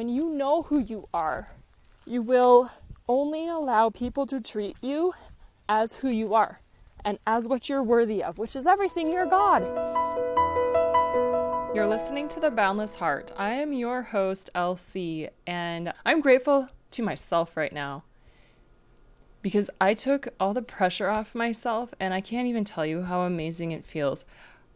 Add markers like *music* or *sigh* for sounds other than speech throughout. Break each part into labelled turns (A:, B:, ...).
A: when you know who you are, you will only allow people to treat you as who you are and as what you're worthy of, which is everything you're God. You're listening to The Boundless Heart. I am your host, LC, and I'm grateful to myself right now because I took all the pressure off myself, and I can't even tell you how amazing it feels.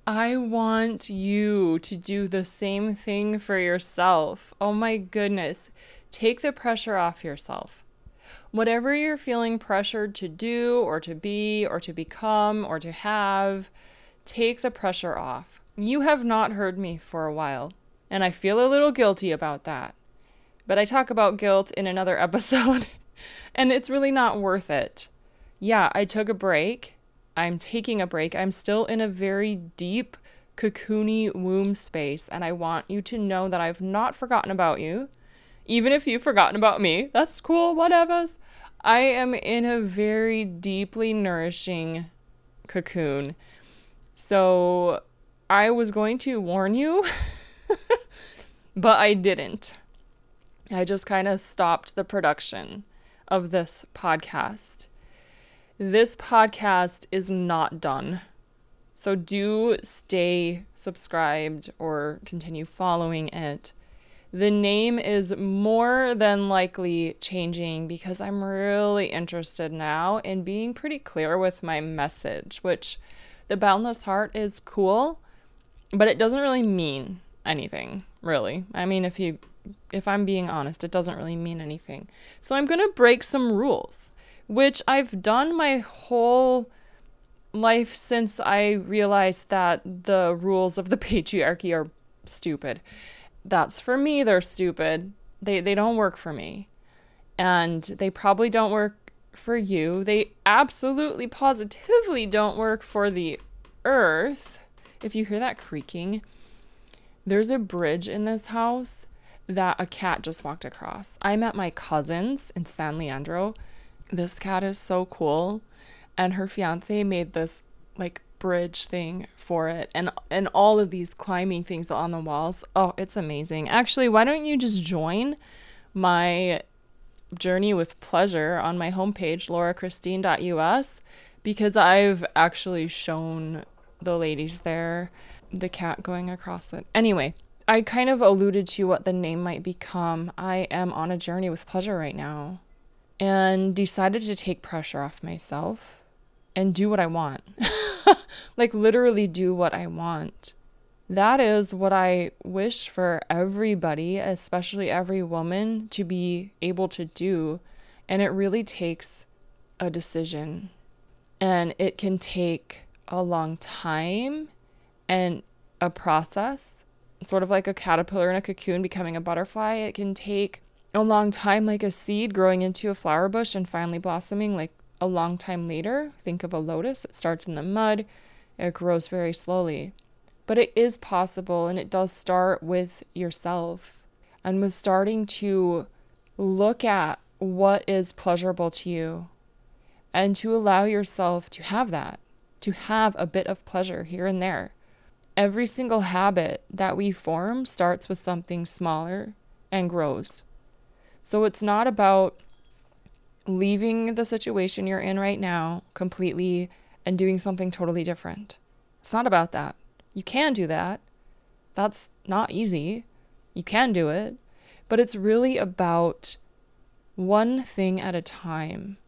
A: I want you to do the same thing for yourself. Oh my goodness. Take the pressure off yourself. Whatever you're feeling pressured to do, or to be, or to become, or to have, take the pressure off. You have not heard me for a while, and I feel a little guilty about that. But I talk about guilt in another *laughs* episode, and it's really not worth it. Yeah, I took a break. I'm taking a break. I'm still in a very deep, cocoony womb space, and I want you to know that I've not forgotten about you. Even if you've forgotten about me, that's cool, whatever. I am in a very deeply nourishing cocoon. So I was going to warn you, *laughs* but I didn't. I just kind of stopped the production of this podcast. This podcast is not done. So do stay subscribed or continue following it. The name is more than likely changing because I'm really interested now in being pretty clear with my message, which the boundless heart is cool, but it doesn't really mean anything, really. I mean, if you if I'm being honest, it doesn't really mean anything. So I'm going to break some rules, which I've done my whole life since I realized that the rules of the *laughs* patriarchy are stupid. That's for me, they're stupid. They they don't work for me. And they probably don't work for you. They absolutely positively don't work for the earth. If you hear that creaking, there's a bridge in this house that a cat just walked across. I'm at my cousin's in San Leandro. This cat is so cool. And her fiance made this like bridge thing for it and and all of these climbing things on the walls. Oh, it's amazing. Actually, why don't you just join my journey with pleasure on my homepage laurachristine.us because I've actually shown the ladies there the cat going across it. Anyway, I kind of alluded to what the name might become. I am on a journey with pleasure right now and decided to take pressure off myself and do what I want. *laughs* like, literally, do what I want. That is what I wish for everybody, especially every woman, to be able to do. And it really takes a decision. And it can take a long time and a process sort of like a caterpillar in a cocoon becoming a butterfly. It can take a long time, like a seed growing into a flower bush and finally blossoming, like a long time later. Think of a lotus. It starts in the mud, it grows very slowly. But it is possible, and it does start with yourself and with starting to look at what is pleasurable to you and to allow yourself to have that, to have a bit of pleasure here and there every single habit that we form starts with something smaller and grows. So it's not about leaving the situation you're in right now completely and doing something totally different. It's not about that. You can do that. That's not easy. You can do it. But it's really about one thing at a time.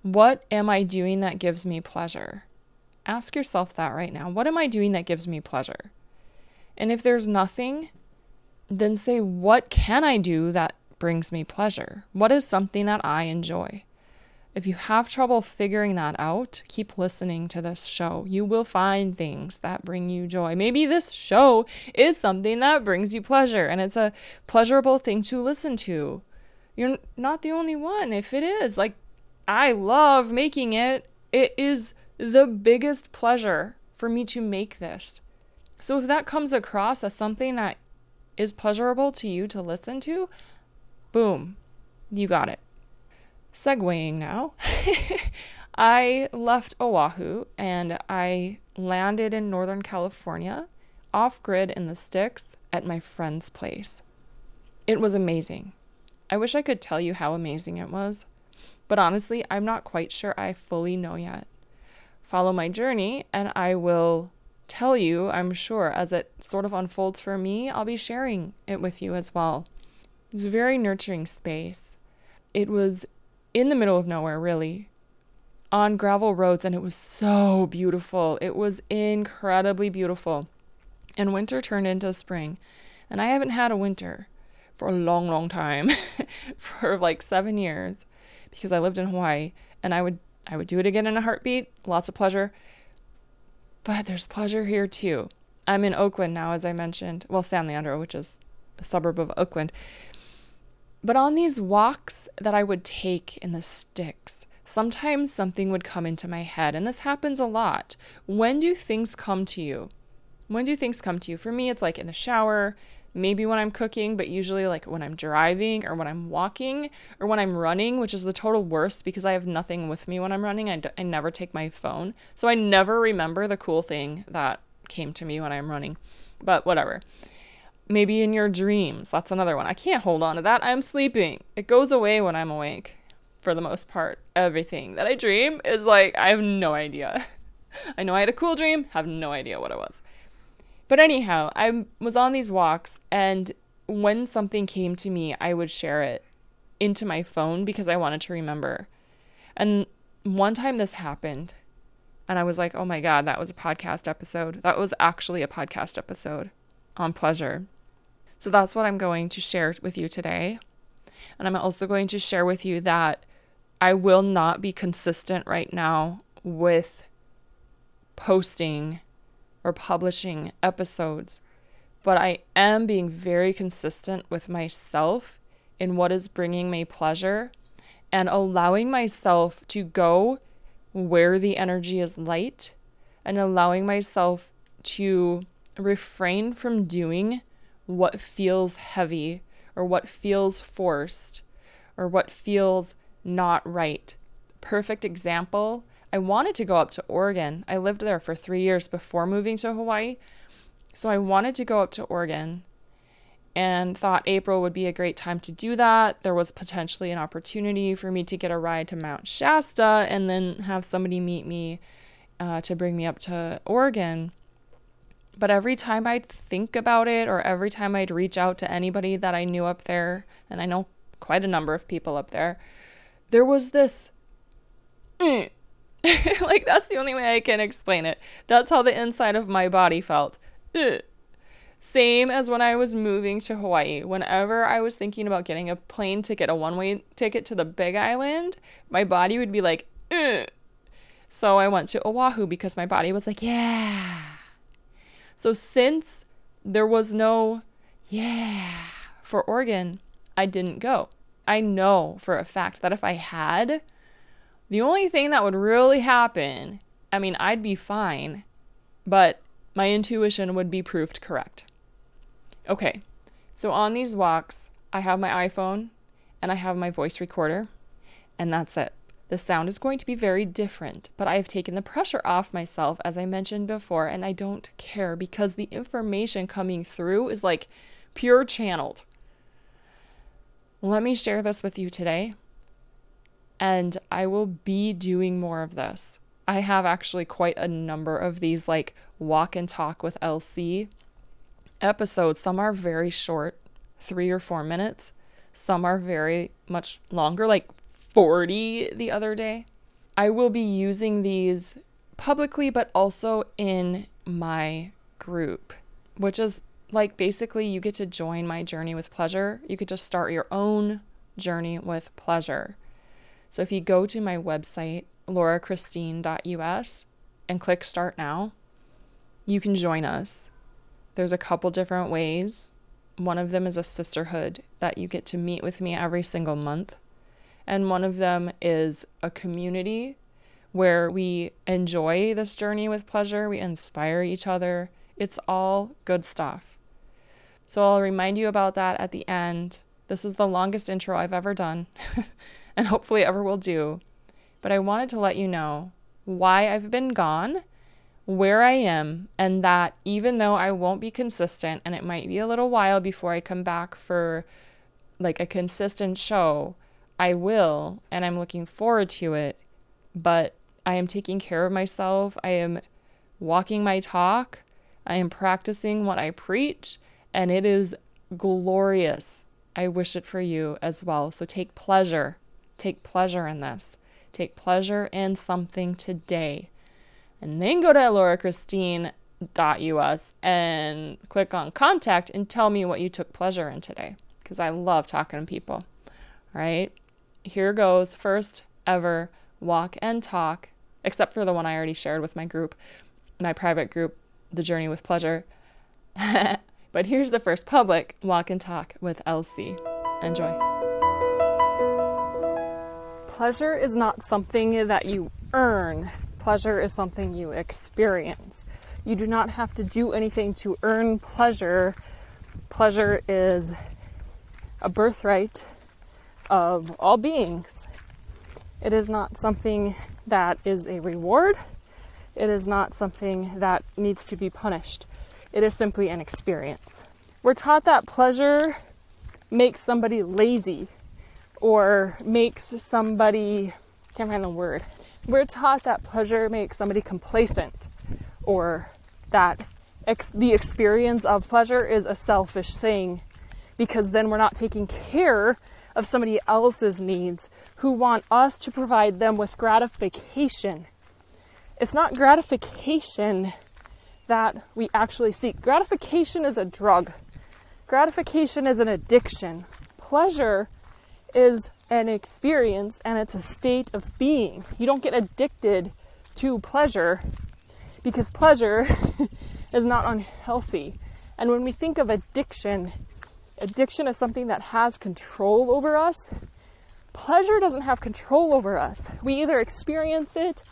A: What am I doing that gives me pleasure? Ask yourself that right now. What am I doing that gives me pleasure? And if there's nothing, then say, what can I do that brings me pleasure? What is something that I enjoy? If you have trouble figuring that out, keep listening to this show. You will find things that bring you joy. Maybe this show is something that brings you pleasure and it's a pleasurable thing to listen to. You're not the only one. If it is, like, I love making it, it is the biggest pleasure for me to make this. So if that comes across as something that is pleasurable to you to listen to, boom, you got it. Segueing now, *laughs* I left Oahu and I landed in Northern California, off grid in the sticks at my friend's place. It was amazing. I wish I could tell you how amazing it was, but honestly, I'm not quite sure I fully know yet. Follow my journey, and I will tell you, I'm sure, as it sort of unfolds for me, I'll be sharing it with you as well. It was a very nurturing space. It was in the middle of nowhere, really, on gravel roads, and it was so beautiful. It was incredibly beautiful. And winter turned into spring. And I haven't had a winter for a long, long time *laughs* for like seven years because I lived in Hawaii and I would I would do it again in a heartbeat. Lots of pleasure. But there's pleasure here too. I'm in Oakland now, as I mentioned. Well, San Leandro, which is a suburb of Oakland. But on these walks that I would take in the sticks, sometimes something would come into my head. And this happens a lot. When do things come to you? When do things come to you? For me, it's like in the shower, maybe when I'm cooking, but usually like when I'm driving or when I'm walking or when I'm running, which is the total worst because I have nothing with me when I'm running. I, d- I never take my phone. So I never remember the cool thing that came to me when I'm running. But whatever. Maybe in your dreams. That's another one. I can't hold on to that. I'm sleeping. It goes away when I'm awake for the most part. Everything that I dream is like, I have no idea. *laughs* I know I had a cool dream, have no idea what it was. But anyhow, I was on these walks, and when something came to me, I would share it into my phone because I wanted to remember. And one time this happened, and I was like, oh my God, that was a podcast episode. That was actually a podcast episode on pleasure. So that's what I'm going to share with you today. And I'm also going to share with you that I will not be consistent right now with posting or publishing episodes, but I am being very consistent with myself in what is bringing me pleasure and allowing myself to go where the energy is light and allowing myself to refrain from doing what feels heavy or what feels forced or what feels not right. Perfect example I wanted to go up to Oregon. I lived there for three years before moving to Hawaii. So I wanted to go up to Oregon and thought April would be a great time to do that. There was potentially an opportunity for me to get a ride to Mount Shasta and then have somebody meet me uh, to bring me up to Oregon. But every time I'd think about it, or every time I'd reach out to anybody that I knew up there, and I know quite a number of people up there, there was this. Mm. *laughs* like, that's the only way I can explain it. That's how the inside of my body felt. Ugh. Same as when I was moving to Hawaii. Whenever I was thinking about getting a plane ticket, a one way ticket to the big island, my body would be like, Ugh. So I went to Oahu because my body was like, yeah. So since there was no, yeah, for Oregon, I didn't go. I know for a fact that if I had, the only thing that would really happen, I mean, I'd be fine, but my intuition would be proved correct. Okay, so on these walks, I have my iPhone and I have my voice recorder, and that's it. The sound is going to be very different, but I have taken the pressure off myself, as I mentioned before, and I don't care because the information coming through is like pure channeled. Let me share this with you today, and I will be doing more of this. I have actually quite a number of these, like walk and talk with LC episodes. Some are very short, three or four minutes. Some are very much longer, like 40 the other day. I will be using these publicly, but also in my group, which is like basically you get to join my journey with pleasure. You could just start your own journey with pleasure. So if you go to my website, laurachristine.us, and click start now, you can join us. There's a couple different ways. One of them is a sisterhood that you get to meet with me every single month. And one of them is a community where we enjoy this journey with pleasure, we inspire each other. It's all good stuff. So I'll remind you about that at the end. This is the longest intro I've ever done, *laughs* and hopefully ever will do. But I wanted to let you know why I've been gone, where I am, and that even though I won't be consistent and it might be a little while before I come back for like a consistent show, I will, and I'm looking forward to it. But I am taking care of myself. I am walking my talk. I am practicing what I preach, and it is glorious. I wish it for you as well. So take pleasure. Take pleasure in this. Take pleasure in something today. And then go to laurachristine.us and click on contact and tell me what you took pleasure in today because I love talking to people. All right. Here goes first ever walk and talk, except for the one I already shared with my group, my private group, The Journey with Pleasure. *laughs* but here's the first public walk and talk with LC. Enjoy. Pleasure is not something that you earn, pleasure is something you experience. You do not have to do anything to earn pleasure. Pleasure is a birthright of all beings. It is not something that is a reward. It is not something that needs to be punished. It is simply an experience. We're taught that pleasure makes somebody lazy or makes somebody, can't find the word. We're taught that pleasure makes somebody complacent or that ex- the experience of pleasure is a selfish thing because then we're not taking care of somebody else's needs who want us to provide them with gratification. It's not gratification that we actually seek. Gratification is a drug, gratification is an addiction. Pleasure is an experience and it's a state of being. You don't get addicted to pleasure because pleasure *laughs* is not unhealthy. And when we think of addiction, addiction is something that has control over us. Pleasure doesn't have control over us. We either experience it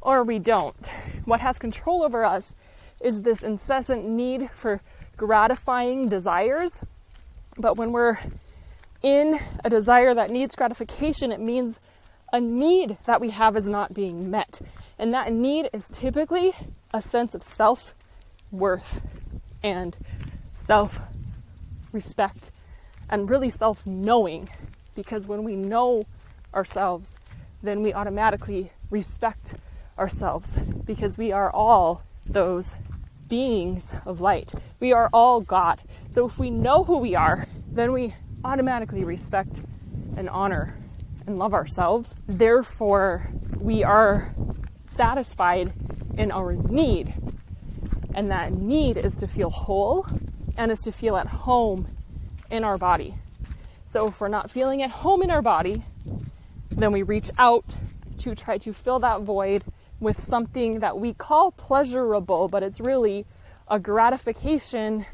A: or we don't. What has control over us is this incessant need for gratifying desires. But when we're in a desire that needs gratification, it means a need that we have is not being met. And that need is typically a sense of self worth and self respect and really self knowing. Because when we know ourselves, then we automatically respect ourselves because we are all those beings of light. We are all God. So if we know who we are, then we automatically respect and honor and love ourselves. Therefore, we are satisfied in our need. And that need is to feel whole and is to feel at home in our body. So if we're not feeling at home in our body, then we reach out to try to fill that void with something that we call pleasurable, but it's really a gratification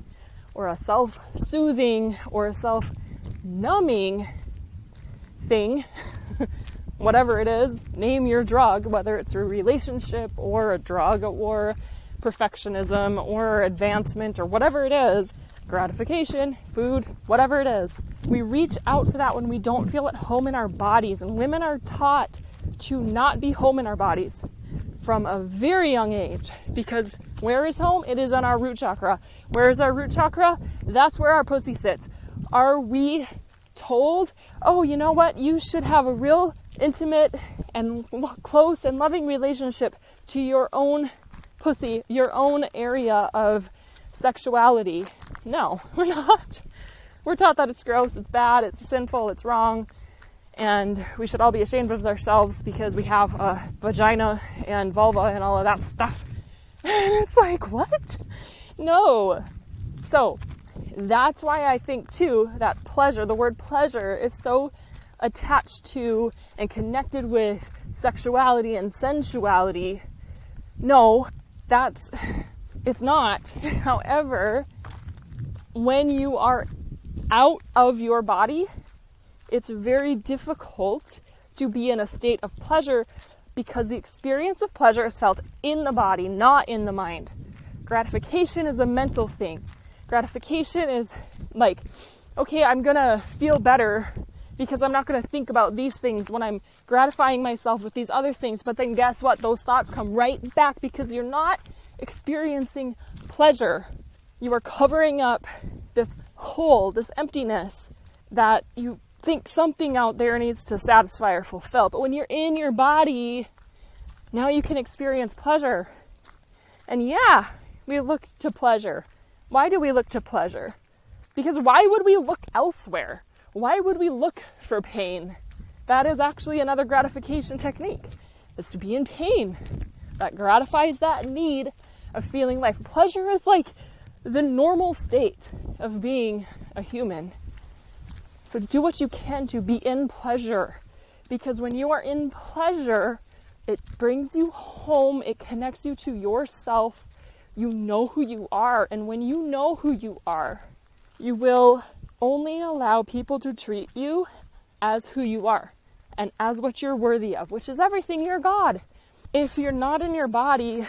A: or a self soothing or a self numbing thing, *laughs* whatever it is, name your drug, whether it's a relationship or a drug or perfectionism or advancement or whatever it is, gratification, food, whatever it is. We reach out for that when we don't feel at home in our bodies. And women are taught to not be home in our bodies from a very young age because where is home? It is on our root chakra. Where is our root chakra? That's where our pussy sits. Are we told, oh, you know what? You should have a real intimate and close and loving relationship to your own pussy, your own area of sexuality. No, *laughs* we're not. We're taught that it's gross, it's bad, it's sinful, it's wrong, and we should all be ashamed of ourselves because we have a vagina and vulva and all of that stuff. *laughs* And it's like, what? No. So, that's why I think, too, that pleasure, the word pleasure, is so attached to and connected with sexuality and sensuality. No, that's *laughs* it's not. *laughs* However, when you are out of your body, it's very difficult to be in a state of pleasure because the experience of pleasure is felt in the body, not in the mind. Gratification is a mental thing. Gratification is like, okay, I'm gonna feel better because I'm not gonna think about these things when I'm gratifying myself with these other things. But then guess what? Those thoughts come right back because you're not experiencing pleasure. You are covering up this hole, this emptiness that you think something out there needs to satisfy or fulfill. But when you're in your body, now you can experience pleasure. And yeah, we look to pleasure. Why do we look to pleasure? Because why would we look elsewhere? Why would we look for pain? That is actually another gratification technique, is to be in pain. That gratifies that need of feeling life. Pleasure is like the normal state of being a human. So do what you can to be in pleasure. Because when you are in pleasure, it brings you home, it connects you to yourself. You know who you are. And when you know who you are, you will only allow people to treat you as who you are and as what you're worthy of, which is everything. You're God. If you're not in your body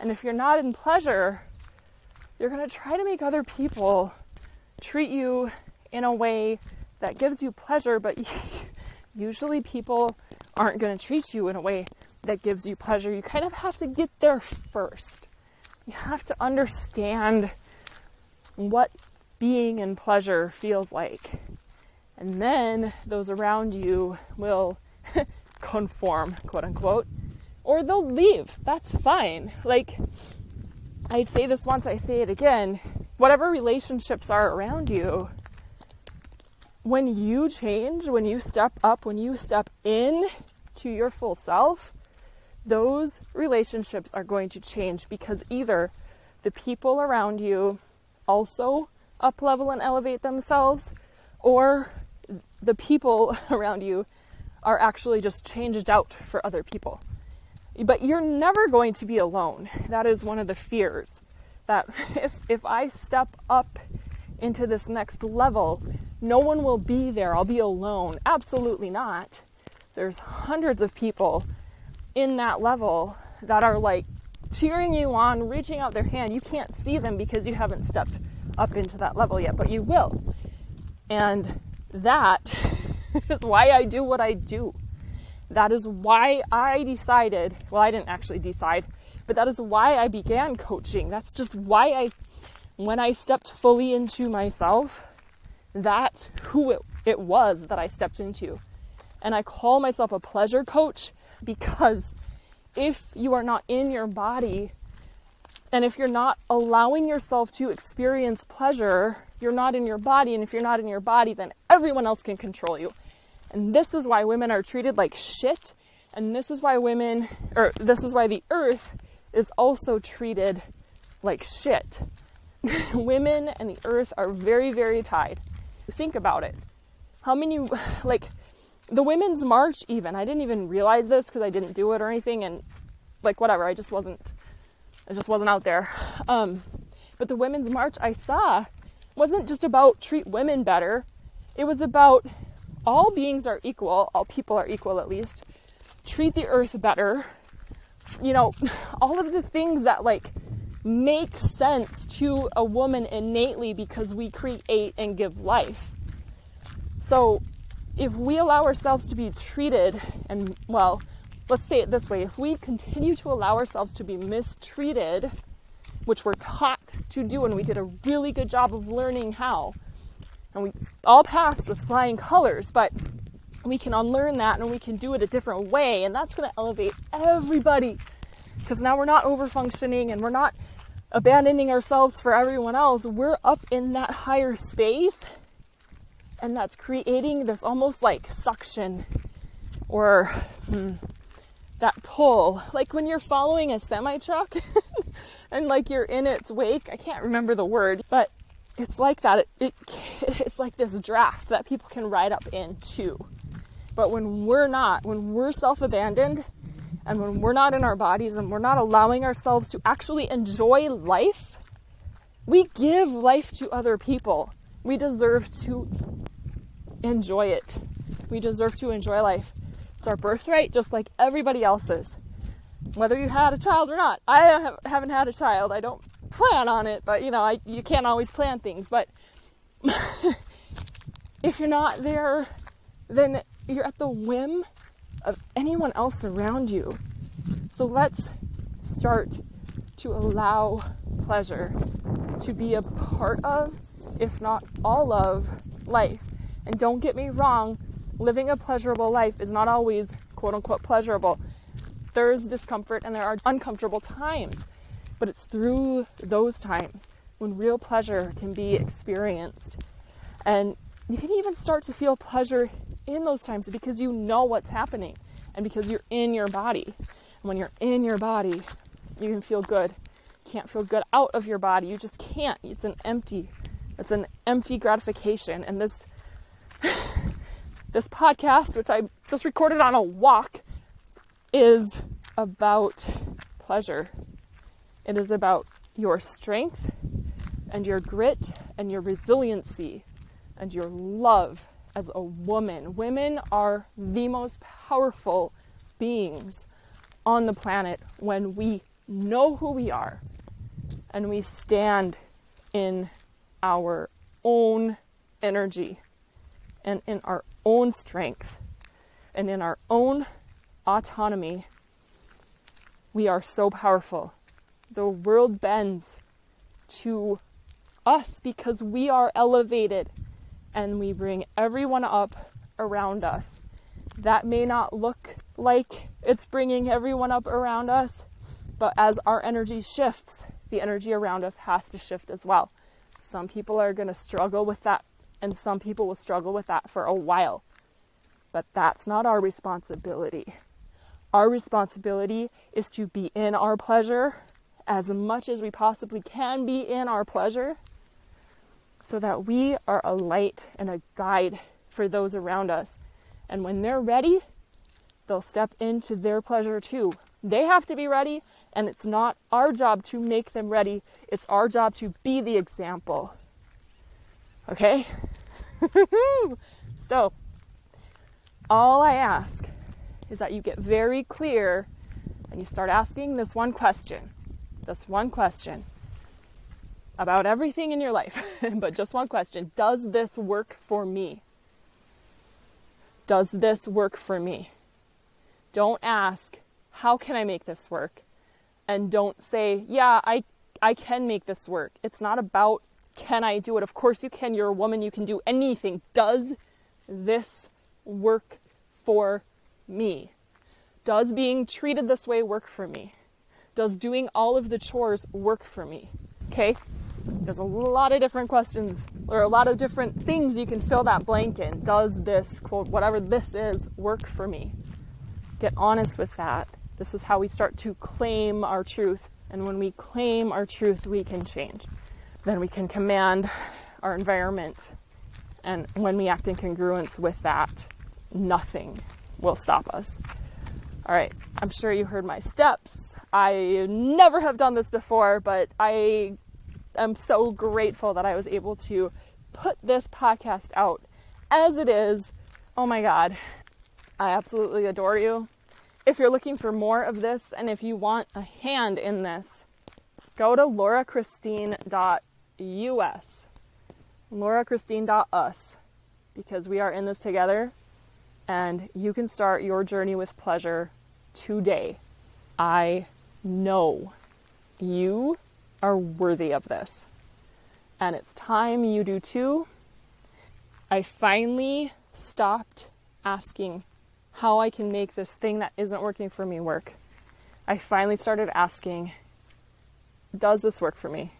A: and if you're not in pleasure, you're going to try to make other people treat you in a way that gives you pleasure, but *laughs* usually people aren't going to treat you in a way that gives you pleasure. You kind of have to get there first. You have to understand what being and pleasure feels like. And then those around you will *laughs* conform, quote unquote, or they'll leave. That's fine. Like, I say this once, I say it again. Whatever relationships are around you, when you change, when you step up, when you step in to your full self, those relationships are going to change because either the people around you also up level and elevate themselves, or the people *laughs* around you are actually just changed out for other people. But you're never going to be alone. That is one of the fears that *laughs* if, if I step up into this next level, no one will be there. I'll be alone. Absolutely not. There's hundreds of people in that level that are like cheering you on, reaching out their hand. You can't see them because you haven't stepped up into that level yet, but you will. And that *laughs* is why I do what I do. That is why I decided, well, I didn't actually decide, but that is why I began coaching. That's just why I when I stepped fully into myself, that's who it, it was that I stepped into. And I call myself a pleasure coach because if you are not in your body and if you're not allowing yourself to experience pleasure, you're not in your body. And if you're not in your body, then everyone else can control you. And this is why women are treated like shit. And this is why women, or this is why the earth is also treated like shit *laughs* women and the earth are very, very tied. Think about it. How many, *sighs* like, the Women's March, even, I didn't even realize this because I didn't do it or anything, and like, whatever, I just wasn't, I just wasn't out there. Um, but the Women's March I saw wasn't just about treat women better, it was about all beings are equal, all people are equal at least, treat the earth better. You know, *laughs* all of the things that, like, make sense to a woman innately because we create and give life. So, if we allow ourselves to be treated, and well, let's say it this way. If we continue to allow ourselves to be mistreated, which we're taught to do, and we did a really good job of learning how, and we all passed with flying colors, but we can unlearn that and we can do it a different way, and that's going to elevate everybody. Because now we're not over functioning and we're not abandoning ourselves for everyone else, we're up in that higher space and that's creating this almost like suction or hmm, that pull. Like when you're following a semi truck *laughs* and like you're in its wake. I can't remember the word, but it's like that. It, it *laughs* it's like this draft that people can ride up into. But when we're not, when we're self abandoned, and when we're not in our bodies and we're not allowing ourselves to actually enjoy life, we give life to other people. We deserve to enjoy it. We deserve to enjoy life. It's our birthright, just like everybody else's. Whether you had a child or not. I haven't had a child. I don't plan on it, but you know, I, you can't always plan things. But *laughs* if you're not there, then you're at the whim of anyone else around you. So let's start to allow pleasure to be a part of, if not all of, life. And don't get me wrong, living a pleasurable life is not always quote unquote pleasurable. There is discomfort and there are uncomfortable times, but it's through those times when real pleasure can be experienced. And you can even start to feel pleasure in those times because you know what's happening and because you're in your body. And when you're in your body, you can feel good. You can't feel good out of your body. You just can't. It's an empty, it's an empty gratification. And this *sighs* this podcast, which I just recorded on a walk, is about pleasure. It is about your strength and your grit and your resiliency and your love as a woman. Women are the most powerful beings on the planet when we know who we are and we stand in our own energy and in our own strength and in our own autonomy. We are so powerful. The world bends to us because we are elevated and we bring everyone up around us. That may not look like it's bringing everyone up around us, but as our energy shifts, the energy around us has to shift as well. Some people are going to struggle with that, and some people will struggle with that for a while. But that's not our responsibility. Our responsibility is to be in our pleasure as much as we possibly can be in our pleasure so that we are a light and a guide for those around us. And when they're ready, they'll step into their pleasure too. They have to be ready, and it's not our job to make them ready, it's our job to be the example. Okay? *laughs* so, all I ask is that you get very clear and you start asking this one question. This one question about everything in your life, *laughs* but just one question Does this work for me? Does this work for me? Don't ask, How can I make this work? And don't say, Yeah, I, I can make this work. It's not about can I do it? Of course you can. You're a woman, you can do anything. Does this work for me? Does being treated this way work for me? Does doing all of the chores work for me? Okay? There's a lot of different questions or a lot of different things you can fill that blank in. Does this, quote, whatever this is, work for me? Get honest with that. This is how we start to claim our truth. And when we claim our truth, we can change. Then we can command our environment. And when we act in congruence with that, nothing will stop us. All right, I'm sure you heard my steps. I never have done this before, but I am so grateful that I was able to put this podcast out as it is. Oh my God, I absolutely adore you. If you're looking for more of this and if you want a hand in this, go to laurachristine.us, laurachristine.us, because we are in this together and you can start your journey with pleasure today. I know you are worthy of this. And it's time you do too. I finally stopped asking how I can make this thing that isn't working for me work. I finally started asking, does this work for me?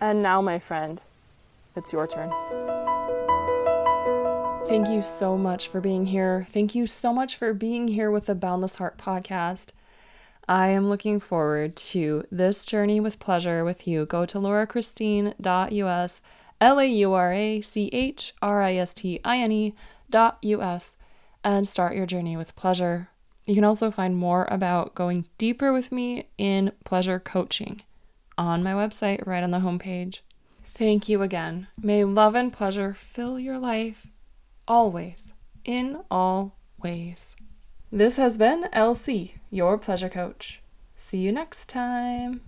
A: And now, my friend, it's your turn. Thank you so much for being here. Thank you so much for being here with the Boundless Heart podcast. I am looking forward to this journey with pleasure with you. Go to laurachristine.us, L A U R A C H R I S T I N E dot US, and start your journey with pleasure. You can also find more about going deeper with me in pleasure coaching on my website right on the homepage. Thank you again. May love and pleasure fill your life always, in all ways. This has been LC, your pleasure coach. See you next time.